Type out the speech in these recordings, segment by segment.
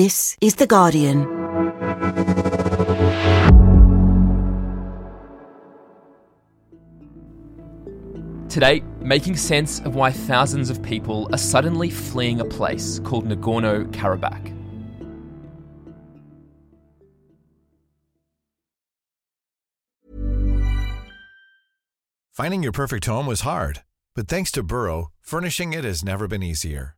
This is The Guardian. Today, making sense of why thousands of people are suddenly fleeing a place called Nagorno Karabakh. Finding your perfect home was hard, but thanks to Burrow, furnishing it has never been easier.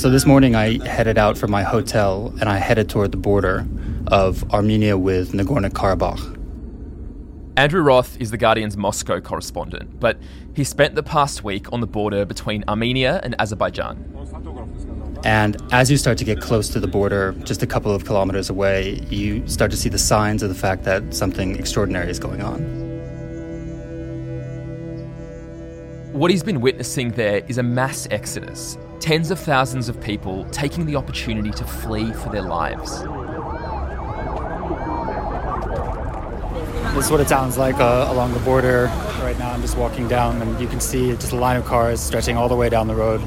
So this morning I headed out from my hotel and I headed toward the border of Armenia with Nagorno Karabakh. Andrew Roth is The Guardian's Moscow correspondent, but he spent the past week on the border between Armenia and Azerbaijan. And as you start to get close to the border, just a couple of kilometers away, you start to see the signs of the fact that something extraordinary is going on. What he's been witnessing there is a mass exodus, tens of thousands of people taking the opportunity to flee for their lives. This is what it sounds like uh, along the border. Right now, I'm just walking down, and you can see just a line of cars stretching all the way down the road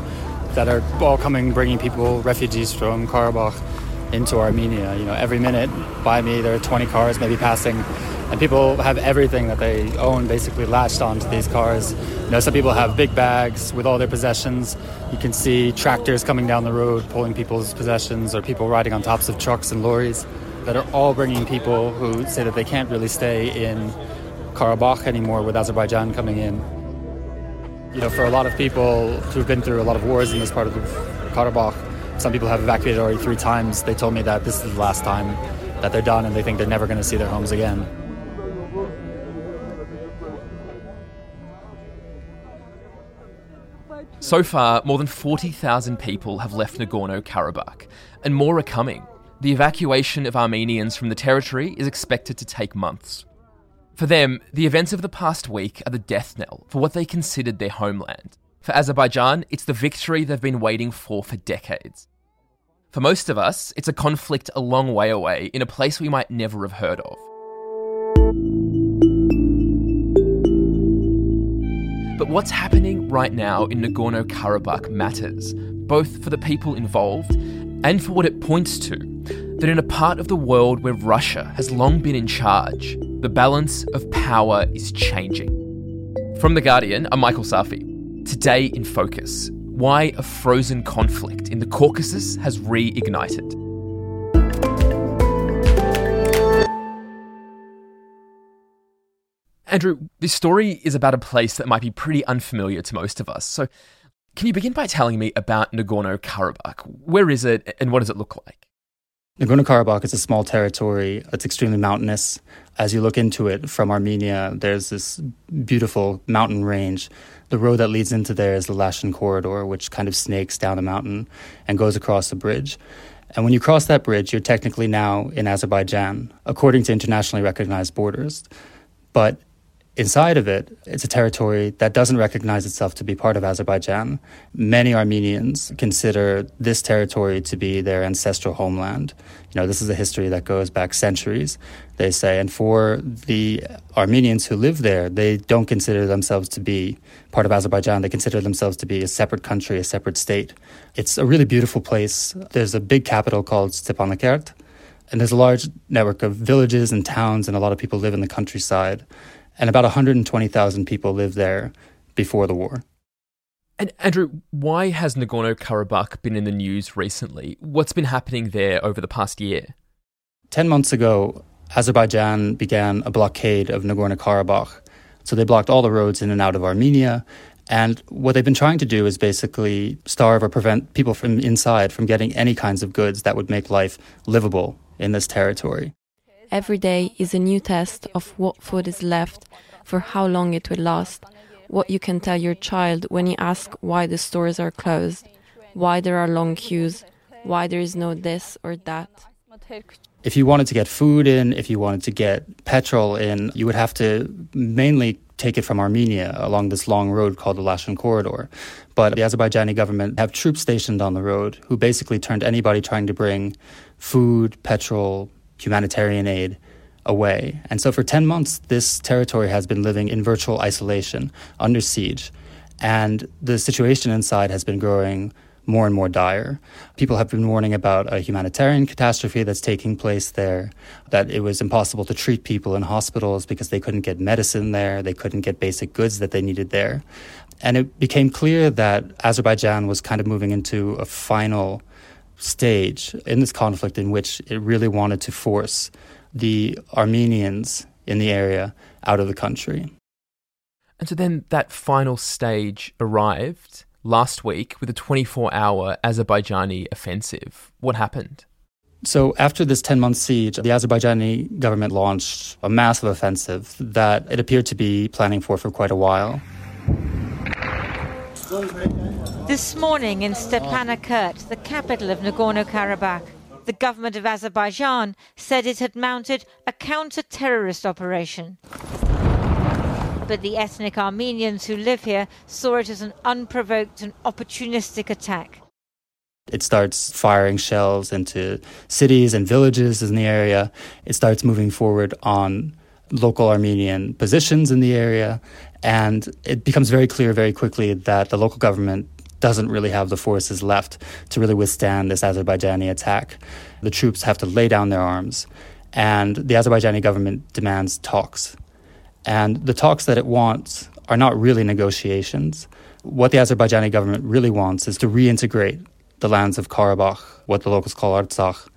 that are all coming, bringing people, refugees from Karabakh, into Armenia. You know, every minute by me, there are 20 cars maybe passing, and people have everything that they own basically latched onto these cars. You know, some people have big bags with all their possessions. You can see tractors coming down the road pulling people's possessions, or people riding on tops of trucks and lorries that are all bringing people who say that they can't really stay in Karabakh anymore with Azerbaijan coming in. You know, for a lot of people who've been through a lot of wars in this part of Karabakh, some people have evacuated already three times. They told me that this is the last time that they're done and they think they're never going to see their homes again. So far, more than 40,000 people have left Nagorno Karabakh, and more are coming. The evacuation of Armenians from the territory is expected to take months. For them, the events of the past week are the death knell for what they considered their homeland. For Azerbaijan, it's the victory they've been waiting for for decades. For most of us, it's a conflict a long way away in a place we might never have heard of. But what's happening right now in Nagorno Karabakh matters, both for the people involved and for what it points to that in a part of the world where Russia has long been in charge, the balance of power is changing. From The Guardian, I'm Michael Safi. Today in Focus why a frozen conflict in the Caucasus has reignited. Andrew, this story is about a place that might be pretty unfamiliar to most of us. So, can you begin by telling me about Nagorno Karabakh? Where is it and what does it look like? Nagorno Karabakh is a small territory. It's extremely mountainous. As you look into it from Armenia, there's this beautiful mountain range. The road that leads into there is the Lachin Corridor, which kind of snakes down the mountain and goes across the bridge. And when you cross that bridge, you're technically now in Azerbaijan, according to internationally recognized borders. But Inside of it, it's a territory that doesn't recognize itself to be part of Azerbaijan. Many Armenians consider this territory to be their ancestral homeland. You know, this is a history that goes back centuries, they say. And for the Armenians who live there, they don't consider themselves to be part of Azerbaijan. They consider themselves to be a separate country, a separate state. It's a really beautiful place. There's a big capital called Stepanakert, and there's a large network of villages and towns, and a lot of people live in the countryside and about 120,000 people lived there before the war. And Andrew, why has Nagorno Karabakh been in the news recently? What's been happening there over the past year? 10 months ago, Azerbaijan began a blockade of Nagorno Karabakh. So they blocked all the roads in and out of Armenia. And what they've been trying to do is basically starve or prevent people from inside from getting any kinds of goods that would make life livable in this territory. Every day is a new test of what food is left, for how long it will last, what you can tell your child when you ask why the stores are closed, why there are long queues, why there is no this or that. if you wanted to get food in, if you wanted to get petrol in, you would have to mainly take it from Armenia along this long road called the Lachin Corridor. But the Azerbaijani government have troops stationed on the road who basically turned anybody trying to bring food, petrol, humanitarian aid away. And so for 10 months, this territory has been living in virtual isolation, under siege. And the situation inside has been growing more and more dire. People have been warning about a humanitarian catastrophe that's taking place there, that it was impossible to treat people in hospitals because they couldn't get medicine there, they couldn't get basic goods that they needed there. And it became clear that Azerbaijan was kind of moving into a final stage in this conflict in which it really wanted to force the Armenians in the area out of the country. And so then that final stage arrived last week with a 24 hour Azerbaijani offensive. What happened? So, after this 10 month siege, the Azerbaijani government launched a massive offensive that it appeared to be planning for for quite a while. This morning in Stepanakert, the capital of Nagorno Karabakh, the government of Azerbaijan said it had mounted a counter terrorist operation. But the ethnic Armenians who live here saw it as an unprovoked and opportunistic attack. It starts firing shells into cities and villages in the area. It starts moving forward on local Armenian positions in the area. And it becomes very clear very quickly that the local government doesn't really have the forces left to really withstand this Azerbaijani attack. The troops have to lay down their arms, and the Azerbaijani government demands talks. And the talks that it wants are not really negotiations. What the Azerbaijani government really wants is to reintegrate the lands of Karabakh, what the locals call Artsakh,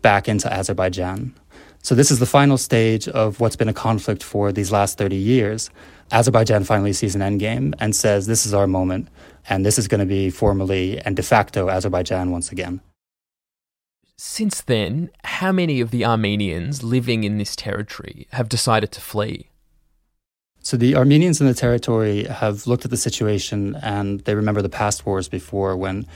back into Azerbaijan. So, this is the final stage of what's been a conflict for these last 30 years. Azerbaijan finally sees an endgame and says, This is our moment, and this is going to be formally and de facto Azerbaijan once again. Since then, how many of the Armenians living in this territory have decided to flee? So the Armenians in the territory have looked at the situation and they remember the past wars before when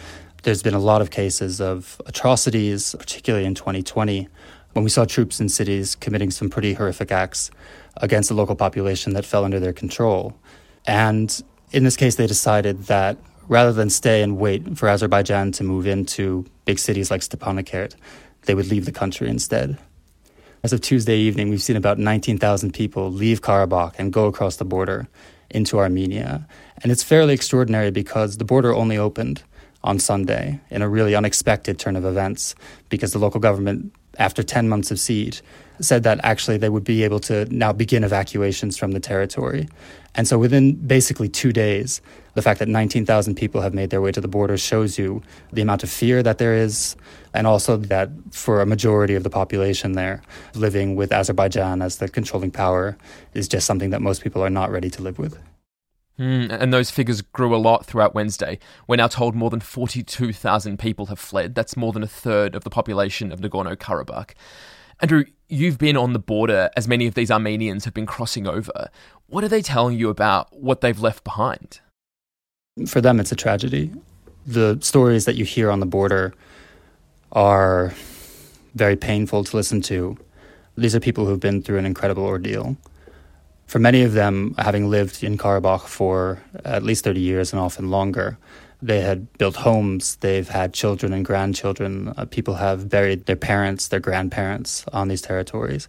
there's been a lot of cases of atrocities, particularly in 2020, when we saw troops in cities committing some pretty horrific acts against the local population that fell under their control. And in this case, they decided that rather than stay and wait for Azerbaijan to move into big cities like Stepanakert, they would leave the country instead. As of Tuesday evening, we've seen about 19,000 people leave Karabakh and go across the border into Armenia. And it's fairly extraordinary because the border only opened on Sunday in a really unexpected turn of events because the local government, after 10 months of siege, said that actually they would be able to now begin evacuations from the territory. And so within basically two days, the fact that 19,000 people have made their way to the border shows you the amount of fear that there is, and also that for a majority of the population there, living with Azerbaijan as the controlling power is just something that most people are not ready to live with. Mm, and those figures grew a lot throughout Wednesday. We're now told more than 42,000 people have fled. That's more than a third of the population of Nagorno Karabakh. Andrew, you've been on the border as many of these Armenians have been crossing over. What are they telling you about what they've left behind? For them, it's a tragedy. The stories that you hear on the border are very painful to listen to. These are people who've been through an incredible ordeal. For many of them, having lived in Karabakh for at least 30 years and often longer, they had built homes, they've had children and grandchildren. Uh, people have buried their parents, their grandparents on these territories.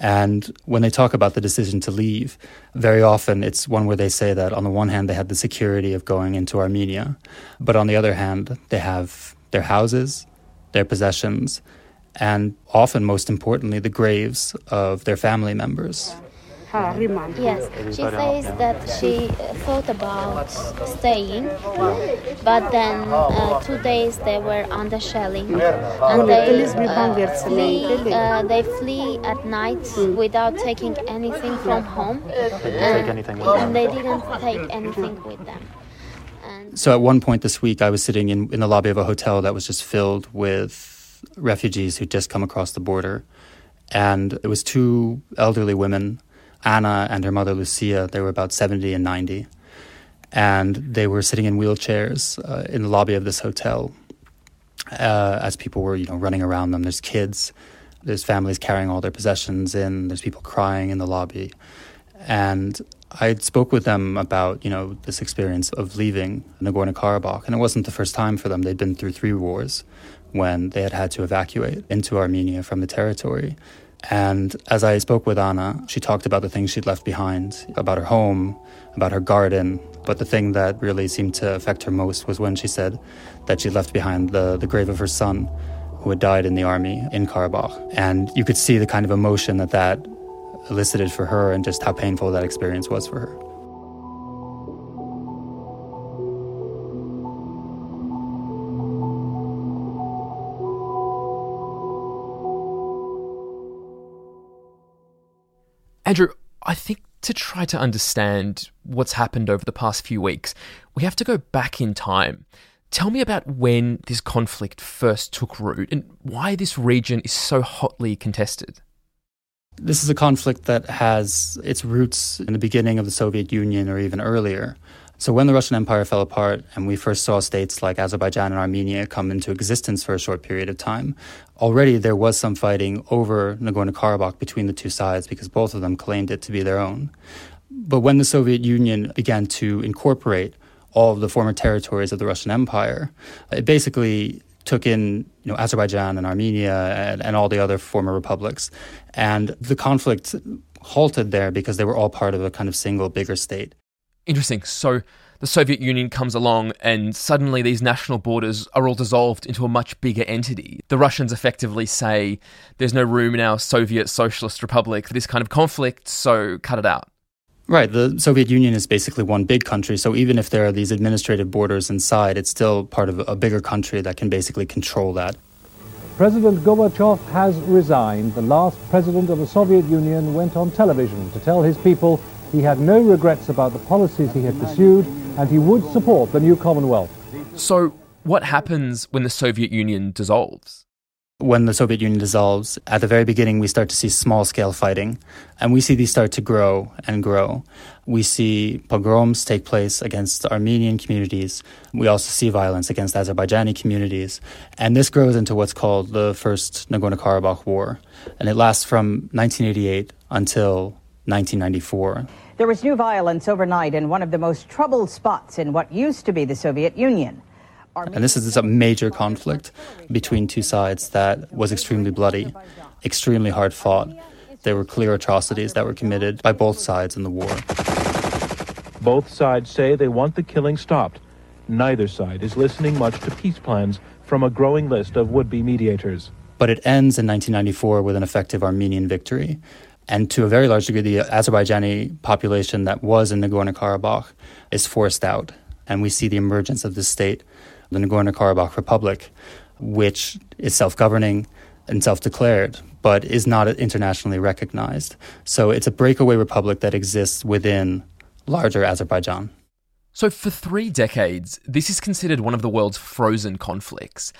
And when they talk about the decision to leave, very often it's one where they say that on the one hand, they had the security of going into Armenia, but on the other hand, they have their houses, their possessions, and often, most importantly, the graves of their family members. Yes, she says that she thought about staying, but then uh, two days they were under shelling, and they uh, flee. Uh, they flee at night without taking anything from home, and, and they didn't take anything with them. so at one point this week, I was sitting in, in the lobby of a hotel that was just filled with refugees who'd just come across the border, and it was two elderly women Anna and her mother Lucia, they were about 70 and 90. And they were sitting in wheelchairs uh, in the lobby of this hotel uh, as people were, you know, running around them. There's kids. There's families carrying all their possessions in, there's people crying in the lobby. And I spoke with them about, you know, this experience of leaving Nagorno-Karabakh, and it wasn't the first time for them. They'd been through three wars when they had had to evacuate into Armenia from the territory. And as I spoke with Anna, she talked about the things she'd left behind, about her home, about her garden. But the thing that really seemed to affect her most was when she said that she'd left behind the, the grave of her son, who had died in the army in Karabakh. And you could see the kind of emotion that that elicited for her and just how painful that experience was for her. Andrew, I think to try to understand what's happened over the past few weeks, we have to go back in time. Tell me about when this conflict first took root and why this region is so hotly contested. This is a conflict that has its roots in the beginning of the Soviet Union or even earlier. So, when the Russian Empire fell apart and we first saw states like Azerbaijan and Armenia come into existence for a short period of time, already there was some fighting over Nagorno Karabakh between the two sides because both of them claimed it to be their own. But when the Soviet Union began to incorporate all of the former territories of the Russian Empire, it basically took in you know, Azerbaijan and Armenia and, and all the other former republics. And the conflict halted there because they were all part of a kind of single bigger state. Interesting. So the Soviet Union comes along and suddenly these national borders are all dissolved into a much bigger entity. The Russians effectively say there's no room in our Soviet Socialist Republic for this kind of conflict, so cut it out. Right. The Soviet Union is basically one big country. So even if there are these administrative borders inside, it's still part of a bigger country that can basically control that. President Gorbachev has resigned. The last president of the Soviet Union went on television to tell his people he had no regrets about the policies he had pursued and he would support the new Commonwealth. So, what happens when the Soviet Union dissolves? when the Soviet Union dissolves, at the very beginning, we start to see small scale fighting. And we see these start to grow and grow. We see pogroms take place against Armenian communities. We also see violence against Azerbaijani communities. And this grows into what's called the First Nagorno Karabakh War. And it lasts from 1988 until 1994. There was new violence overnight in one of the most troubled spots in what used to be the Soviet Union. And this is a major conflict between two sides that was extremely bloody, extremely hard fought. There were clear atrocities that were committed by both sides in the war. Both sides say they want the killing stopped. Neither side is listening much to peace plans from a growing list of would be mediators. But it ends in 1994 with an effective Armenian victory. And to a very large degree, the Azerbaijani population that was in Nagorno Karabakh is forced out. And we see the emergence of this state the Nagorno Karabakh Republic, which is self governing and self declared, but is not internationally recognized. So it's a breakaway republic that exists within larger Azerbaijan. So, for three decades, this is considered one of the world's frozen conflicts.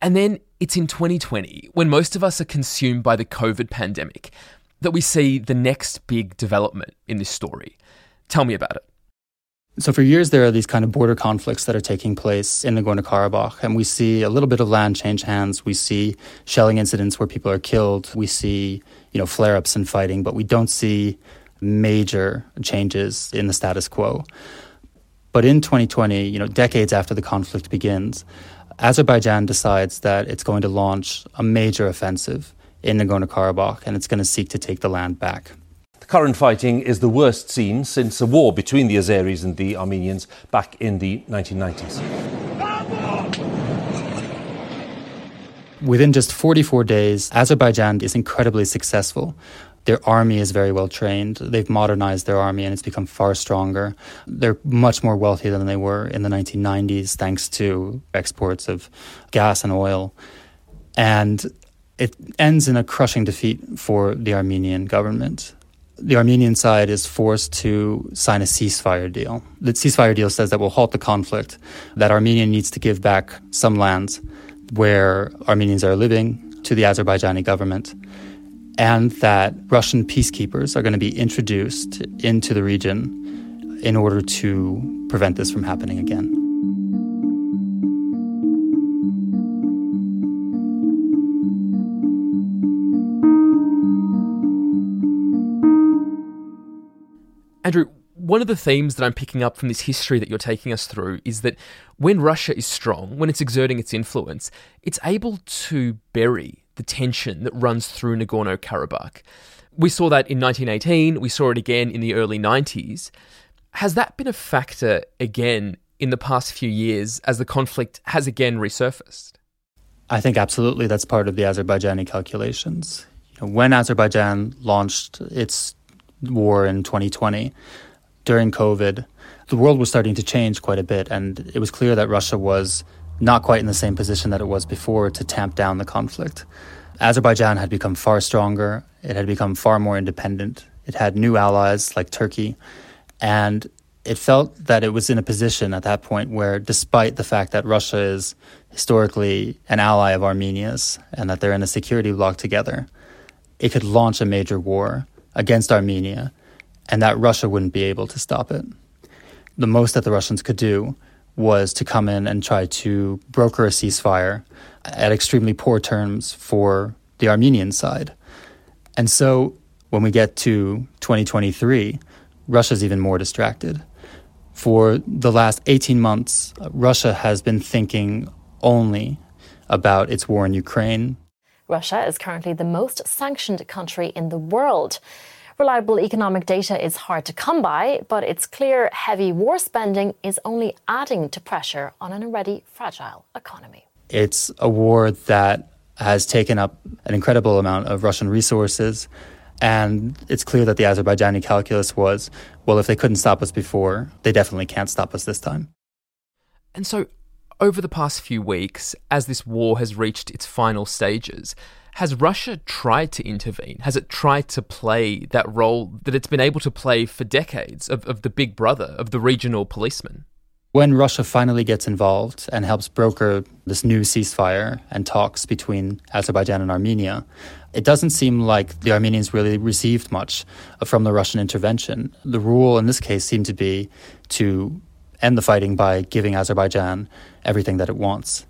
And then it's in 2020, when most of us are consumed by the COVID pandemic, that we see the next big development in this story. Tell me about it. So for years there are these kind of border conflicts that are taking place in Nagorno-Karabakh, and we see a little bit of land change hands. We see shelling incidents where people are killed. We see you know flare-ups and fighting, but we don't see major changes in the status quo. But in 2020, you know, decades after the conflict begins, Azerbaijan decides that it's going to launch a major offensive in Nagorno-Karabakh, and it's going to seek to take the land back The current fighting is the worst seen since a war between the Azeris and the Armenians back in the 1990s. Within just 44 days, Azerbaijan is incredibly successful. Their army is very well trained. They've modernized their army and it's become far stronger. They're much more wealthy than they were in the 1990s thanks to exports of gas and oil. And it ends in a crushing defeat for the Armenian government the Armenian side is forced to sign a ceasefire deal. The ceasefire deal says that will halt the conflict, that Armenia needs to give back some lands where Armenians are living to the Azerbaijani government, and that Russian peacekeepers are going to be introduced into the region in order to prevent this from happening again. Andrew, one of the themes that I'm picking up from this history that you're taking us through is that when Russia is strong, when it's exerting its influence, it's able to bury the tension that runs through Nagorno Karabakh. We saw that in 1918, we saw it again in the early 90s. Has that been a factor again in the past few years as the conflict has again resurfaced? I think absolutely that's part of the Azerbaijani calculations. You know, when Azerbaijan launched its war in 2020, during COVID, the world was starting to change quite a bit, and it was clear that Russia was not quite in the same position that it was before to tamp down the conflict. Azerbaijan had become far stronger, it had become far more independent, it had new allies like Turkey, and it felt that it was in a position at that point where, despite the fact that Russia is historically an ally of Armenia's and that they're in a security bloc together, it could launch a major war against Armenia and that Russia wouldn't be able to stop it. The most that the Russians could do was to come in and try to broker a ceasefire at extremely poor terms for the Armenian side. And so when we get to 2023, Russia's even more distracted. For the last 18 months, Russia has been thinking only about its war in Ukraine. Russia is currently the most sanctioned country in the world. Reliable economic data is hard to come by, but it's clear heavy war spending is only adding to pressure on an already fragile economy. It's a war that has taken up an incredible amount of Russian resources. And it's clear that the Azerbaijani calculus was well, if they couldn't stop us before, they definitely can't stop us this time. And so, over the past few weeks, as this war has reached its final stages, has Russia tried to intervene? Has it tried to play that role that it's been able to play for decades of, of the big brother, of the regional policeman? When Russia finally gets involved and helps broker this new ceasefire and talks between Azerbaijan and Armenia, it doesn't seem like the Armenians really received much from the Russian intervention. The rule in this case seemed to be to end the fighting by giving Azerbaijan everything that it wants.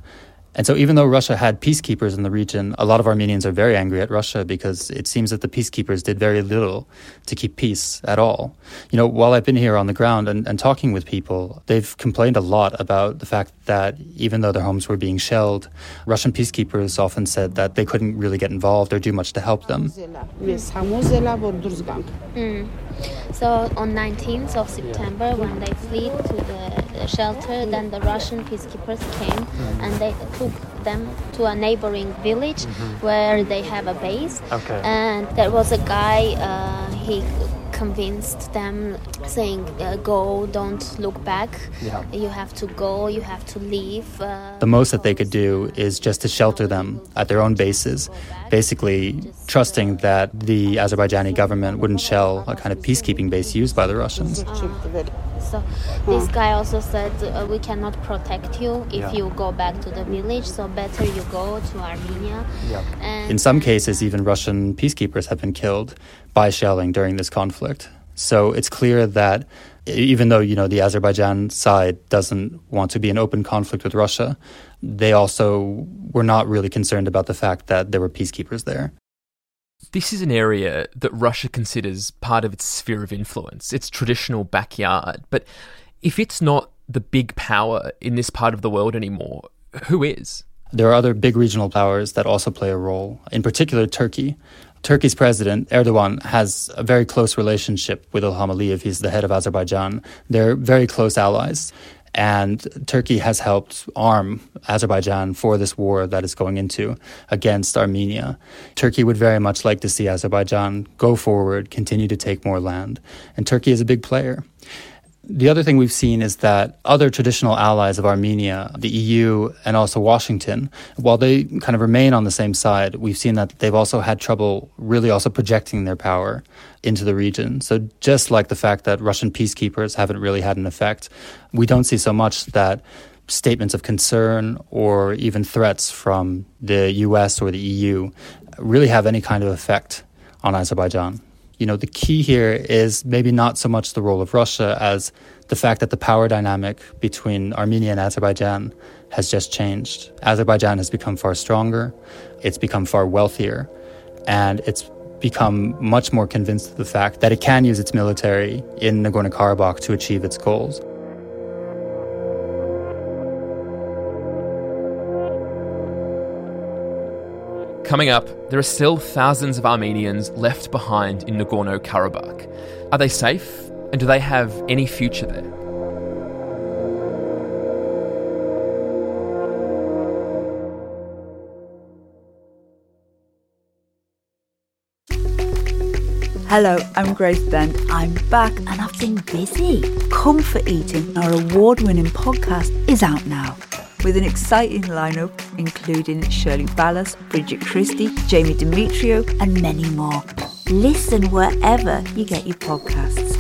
And so, even though Russia had peacekeepers in the region, a lot of Armenians are very angry at Russia because it seems that the peacekeepers did very little to keep peace at all. You know, while I've been here on the ground and, and talking with people, they've complained a lot about the fact that even though their homes were being shelled, Russian peacekeepers often said that they couldn't really get involved or do much to help them. Mm. So on 19th of September, when they fled to the shelter, then the Russian peacekeepers came mm-hmm. and they took them to a neighboring village mm-hmm. where they have a base. Okay. And there was a guy. Uh, he convinced them, saying, uh, "Go, don't look back. Yeah. You have to go. You have to leave." Uh, the most that they could do is just to shelter them at their own bases, basically trusting that the Azerbaijani government wouldn't shell a kind of peacekeeping base used by the Russians. So this guy also said, uh, "We cannot protect you if yeah. you go back to the village. So better you go to Armenia." Yeah. In some cases, even Russian peacekeepers have been killed by shelling during this conflict. So it's clear that even though you know the Azerbaijan side doesn't want to be in open conflict with Russia, they also were not really concerned about the fact that there were peacekeepers there. This is an area that Russia considers part of its sphere of influence, its traditional backyard. But if it's not the big power in this part of the world anymore, who is? There are other big regional powers that also play a role, in particular Turkey. Turkey's president, Erdogan, has a very close relationship with Ilham Aliyev. He's the head of Azerbaijan. They're very close allies. And Turkey has helped arm Azerbaijan for this war that is going into against Armenia. Turkey would very much like to see Azerbaijan go forward, continue to take more land. And Turkey is a big player. The other thing we've seen is that other traditional allies of Armenia, the EU and also Washington, while they kind of remain on the same side, we've seen that they've also had trouble really also projecting their power into the region. So just like the fact that Russian peacekeepers haven't really had an effect, we don't see so much that statements of concern or even threats from the US or the EU really have any kind of effect on Azerbaijan you know, the key here is maybe not so much the role of Russia as the fact that the power dynamic between Armenia and Azerbaijan has just changed. Azerbaijan has become far stronger, it's become far wealthier, and it's become much more convinced of the fact that it can use its military in Nagorno Karabakh to achieve its goals. Coming up, there are still thousands of Armenians left behind in Nagorno Karabakh. Are they safe? And do they have any future there? Hello, I'm Grace Dent. I'm back and I've been busy. Comfort Eating, our award winning podcast, is out now with an exciting lineup including Shirley Ballas, Bridget Christie, Jamie Demetriou, and many more. Listen wherever you get your podcasts.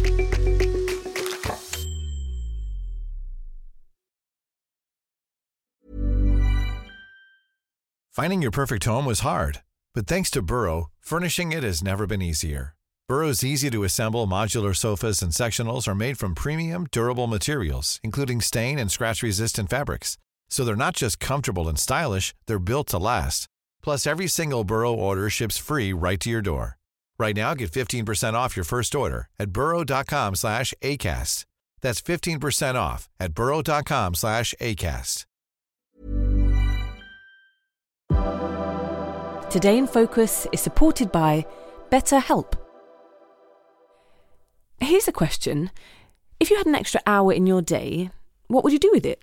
Finding your perfect home was hard, but thanks to Burrow, furnishing it has never been easier. Burrow's easy to assemble modular sofas and sectionals are made from premium, durable materials, including stain and scratch resistant fabrics. So they're not just comfortable and stylish, they're built to last. Plus, every single Burrow order ships free right to your door. Right now, get 15% off your first order at burrow.com slash ACAST. That's 15% off at burrow.com slash ACAST. Today in Focus is supported by BetterHelp. Here's a question. If you had an extra hour in your day, what would you do with it?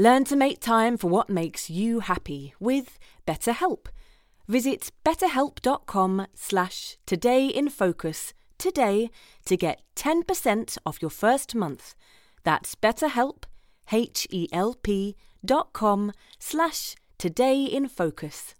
Learn to make time for what makes you happy with BetterHelp. Visit betterhelp.com slash todayinfocus today to get 10% off your first month. That's betterhelp, H-E-L-P dot com slash todayinfocus.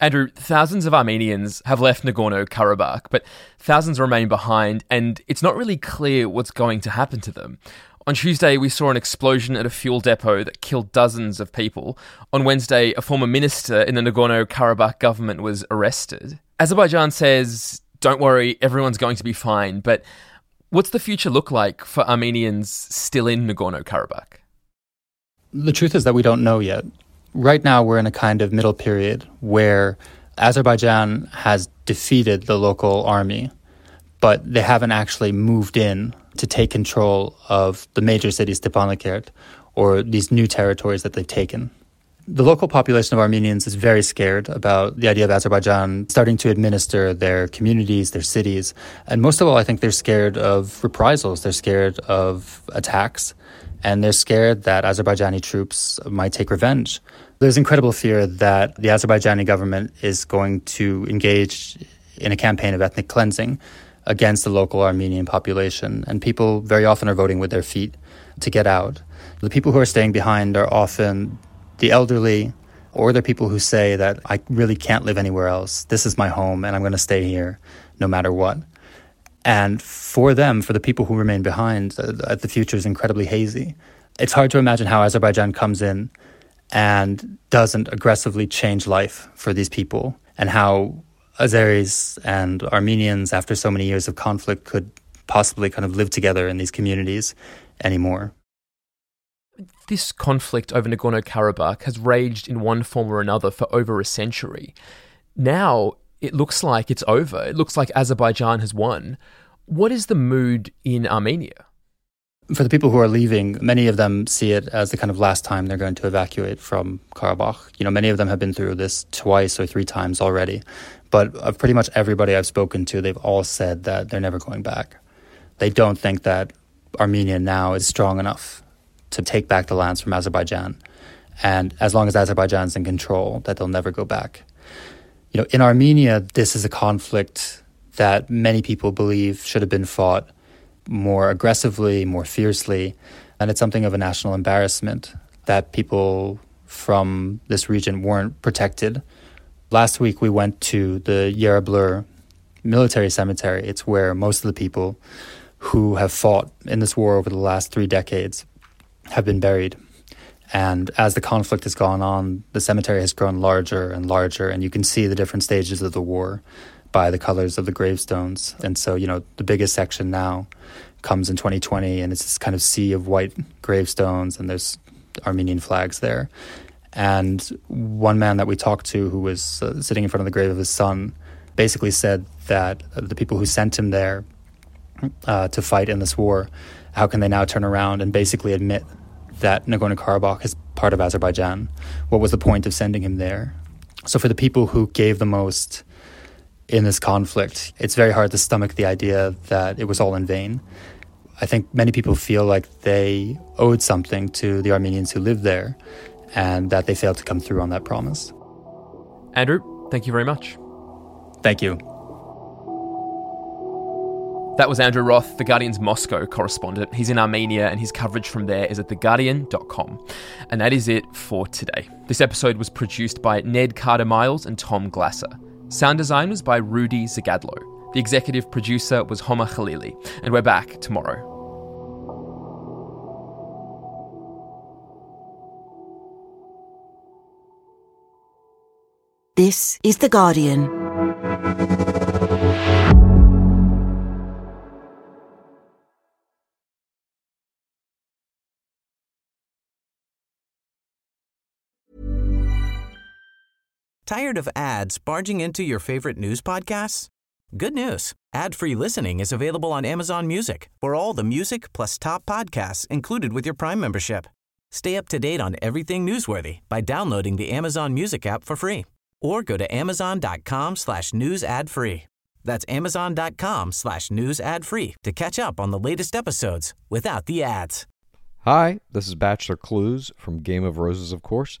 Andrew, thousands of Armenians have left Nagorno Karabakh, but thousands remain behind, and it's not really clear what's going to happen to them. On Tuesday, we saw an explosion at a fuel depot that killed dozens of people. On Wednesday, a former minister in the Nagorno Karabakh government was arrested. Azerbaijan says, don't worry, everyone's going to be fine, but what's the future look like for Armenians still in Nagorno Karabakh? The truth is that we don't know yet right now we're in a kind of middle period where Azerbaijan has defeated the local army, but they haven't actually moved in to take control of the major city Stepanakert or these new territories that they've taken. The local population of Armenians is very scared about the idea of Azerbaijan starting to administer their communities, their cities. And most of all, I think they're scared of reprisals. They're scared of attacks and they're scared that Azerbaijani troops might take revenge. There's incredible fear that the Azerbaijani government is going to engage in a campaign of ethnic cleansing against the local Armenian population, and people very often are voting with their feet to get out. The people who are staying behind are often the elderly, or the people who say that I really can't live anywhere else. This is my home, and I'm going to stay here no matter what. And for them, for the people who remain behind, the future is incredibly hazy. It's hard to imagine how Azerbaijan comes in and doesn't aggressively change life for these people, and how Azeris and Armenians, after so many years of conflict, could possibly kind of live together in these communities anymore. This conflict over Nagorno Karabakh has raged in one form or another for over a century. Now it looks like it's over. It looks like Azerbaijan has won. What is the mood in Armenia? For the people who are leaving, many of them see it as the kind of last time they're going to evacuate from Karabakh. You know, many of them have been through this twice or three times already. But of pretty much everybody I've spoken to, they've all said that they're never going back. They don't think that Armenia now is strong enough to take back the lands from Azerbaijan. And as long as Azerbaijan's in control, that they'll never go back. You know, in Armenia, this is a conflict that many people believe should have been fought more aggressively, more fiercely. And it's something of a national embarrassment that people from this region weren't protected. Last week, we went to the Yerablur military cemetery. It's where most of the people who have fought in this war over the last three decades have been buried. And as the conflict has gone on, the cemetery has grown larger and larger, and you can see the different stages of the war by the colors of the gravestones. And so, you know, the biggest section now comes in 2020, and it's this kind of sea of white gravestones, and there's Armenian flags there. And one man that we talked to, who was uh, sitting in front of the grave of his son, basically said that the people who sent him there uh, to fight in this war, how can they now turn around and basically admit that Nagorno Karabakh is part of Azerbaijan? What was the point of sending him there? So, for the people who gave the most in this conflict, it's very hard to stomach the idea that it was all in vain. I think many people feel like they owed something to the Armenians who lived there and that they failed to come through on that promise. Andrew, thank you very much. Thank you. That was Andrew Roth, The Guardian's Moscow correspondent. He's in Armenia and his coverage from there is at theguardian.com. And that is it for today. This episode was produced by Ned Carter Miles and Tom Glasser. Sound design was by Rudy Zagadlo. The executive producer was Homer Khalili. And we're back tomorrow. This is The Guardian. Tired of ads barging into your favorite news podcasts? Good news. Ad-free listening is available on Amazon Music for all the music plus top podcasts included with your Prime membership. Stay up to date on everything newsworthy by downloading the Amazon Music app for free or go to amazon.com slash news ad free. That's amazon.com slash news ad free to catch up on the latest episodes without the ads. Hi, this is Bachelor Clues from Game of Roses, of course